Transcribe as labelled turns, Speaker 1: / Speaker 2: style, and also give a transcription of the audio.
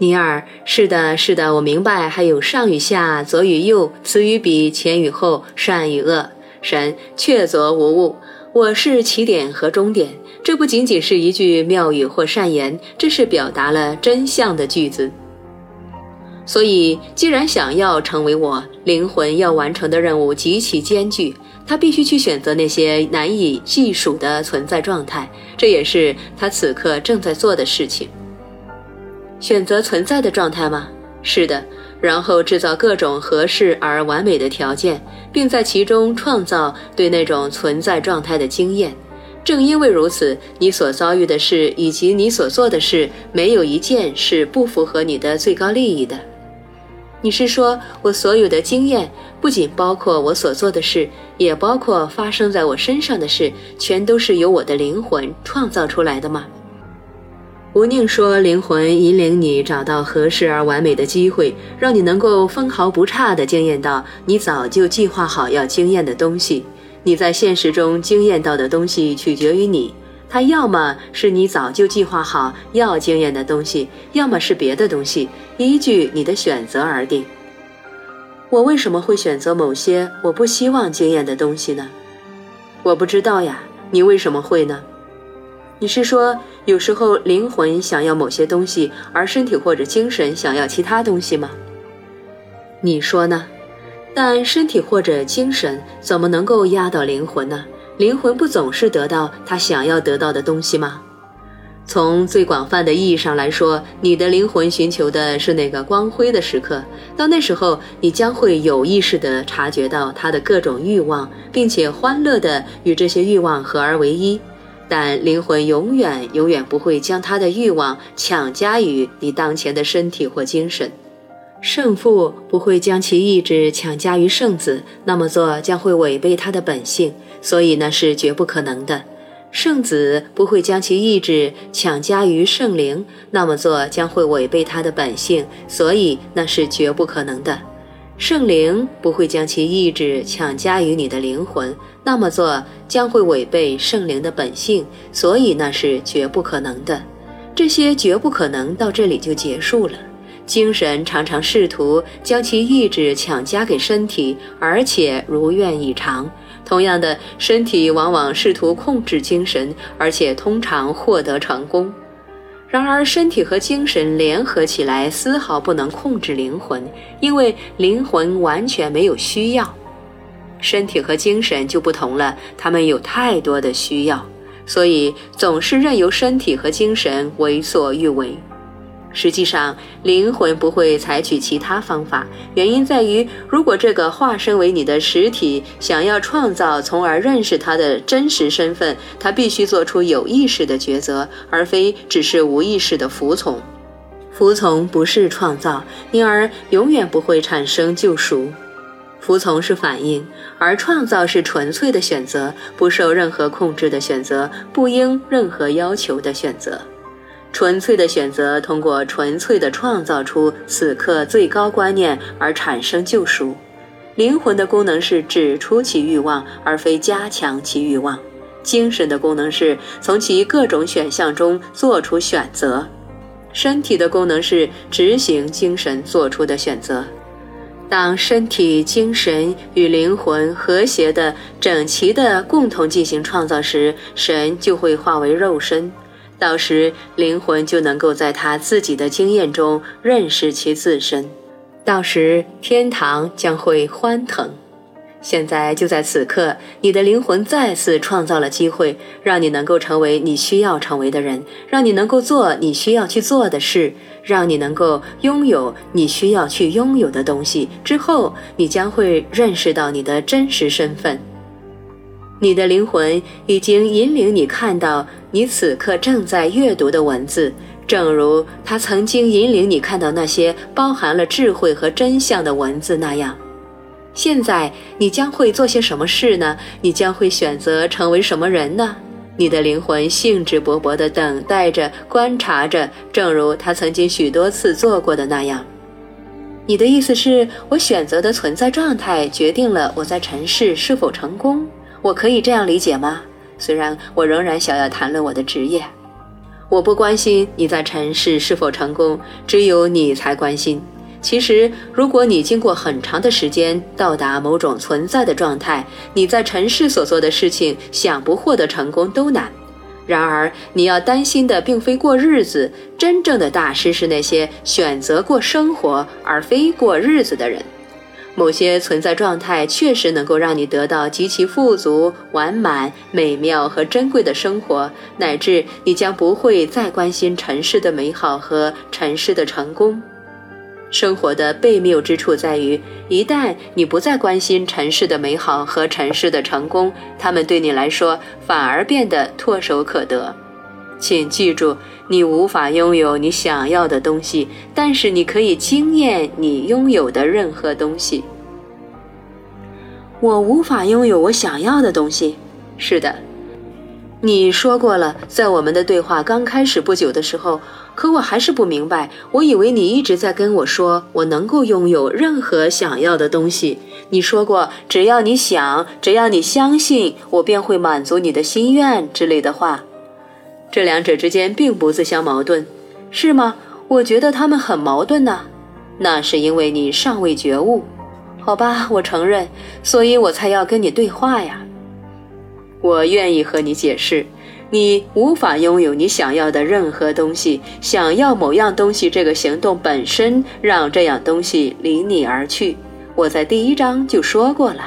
Speaker 1: 尼尔，是的，是的，我明白。还有上与下，左与右，此与彼，前与后，善与恶。神确凿无误。我是起点和终点。这不仅仅是一句妙语或善言，这是表达了真相的句子。所以，既然想要成为我，灵魂要完成的任务极其艰巨，他必须去选择那些难以计数的存在状态。这也是他此刻正在做的事情。选择存在的状态吗？是的，然后制造各种合适而完美的条件，并在其中创造对那种存在状态的经验。正因为如此，你所遭遇的事以及你所做的事，没有一件是不符合你的最高利益的。你是说我所有的经验，不仅包括我所做的事，也包括发生在我身上的事，全都是由我的灵魂创造出来的吗？吴宁说：“灵魂引领你找到合适而完美的机会，让你能够分毫不差地惊艳到你早就计划好要惊艳的东西。你在现实中惊艳到的东西取决于你，它要么是你早就计划好要惊艳的东西，要么是别的东西，依据你的选择而定。我为什么会选择某些我不希望惊艳的东西呢？我不知道呀。你为什么会呢？”你是说，有时候灵魂想要某些东西，而身体或者精神想要其他东西吗？你说呢？但身体或者精神怎么能够压倒灵魂呢？灵魂不总是得到他想要得到的东西吗？从最广泛的意义上来说，你的灵魂寻求的是那个光辉的时刻。到那时候，你将会有意识地察觉到他的各种欲望，并且欢乐地与这些欲望合而为一。但灵魂永远永远不会将他的欲望强加于你当前的身体或精神，圣父不会将其意志强加于圣子，那么做将会违背他的本性，所以那是绝不可能的。圣子不会将其意志强加于圣灵，那么做将会违背他的本性，所以那是绝不可能的。圣灵不会将其意志强加于你的灵魂，那么做将会违背圣灵的本性，所以那是绝不可能的。这些绝不可能到这里就结束了。精神常常试图将其意志强加给身体，而且如愿以偿。同样的，身体往往试图控制精神，而且通常获得成功。然而，身体和精神联合起来，丝毫不能控制灵魂，因为灵魂完全没有需要。身体和精神就不同了，他们有太多的需要，所以总是任由身体和精神为所欲为。实际上，灵魂不会采取其他方法。原因在于，如果这个化身为你的实体想要创造，从而认识它的真实身份，它必须做出有意识的抉择，而非只是无意识的服从。服从不是创造，因而永远不会产生救赎。服从是反应，而创造是纯粹的选择，不受任何控制的选择，不应任何要求的选择。纯粹的选择，通过纯粹的创造出此刻最高观念而产生救赎。灵魂的功能是指出其欲望，而非加强其欲望；精神的功能是从其各种选项中做出选择；身体的功能是执行精神做出的选择。当身体、精神与灵魂和谐的、整齐的共同进行创造时，神就会化为肉身。到时，灵魂就能够在他自己的经验中认识其自身。到时，天堂将会欢腾。现在就在此刻，你的灵魂再次创造了机会，让你能够成为你需要成为的人，让你能够做你需要去做的事，让你能够拥有你需要去拥有的东西。之后，你将会认识到你的真实身份。你的灵魂已经引领你看到你此刻正在阅读的文字，正如他曾经引领你看到那些包含了智慧和真相的文字那样。现在你将会做些什么事呢？你将会选择成为什么人呢？你的灵魂兴致勃勃地等待着、观察着，正如他曾经许多次做过的那样。你的意思是我选择的存在状态决定了我在尘世是否成功？我可以这样理解吗？虽然我仍然想要谈论我的职业，我不关心你在尘世是否成功，只有你才关心。其实，如果你经过很长的时间到达某种存在的状态，你在尘世所做的事情，想不获得成功都难。然而，你要担心的并非过日子，真正的大师是那些选择过生活而非过日子的人。某些存在状态确实能够让你得到极其富足、完满、美妙和珍贵的生活，乃至你将不会再关心尘世的美好和尘世的成功。生活的悖谬之处在于，一旦你不再关心尘世的美好和尘世的成功，他们对你来说反而变得唾手可得。请记住，你无法拥有你想要的东西，但是你可以惊艳你拥有的任何东西。我无法拥有我想要的东西。是的，你说过了，在我们的对话刚开始不久的时候，可我还是不明白。我以为你一直在跟我说，我能够拥有任何想要的东西。你说过，只要你想，只要你相信，我便会满足你的心愿之类的话。这两者之间并不自相矛盾，是吗？我觉得他们很矛盾呢。那是因为你尚未觉悟。好吧，我承认，所以我才要跟你对话呀。我愿意和你解释，你无法拥有你想要的任何东西。想要某样东西这个行动本身让这样东西离你而去。我在第一章就说过了。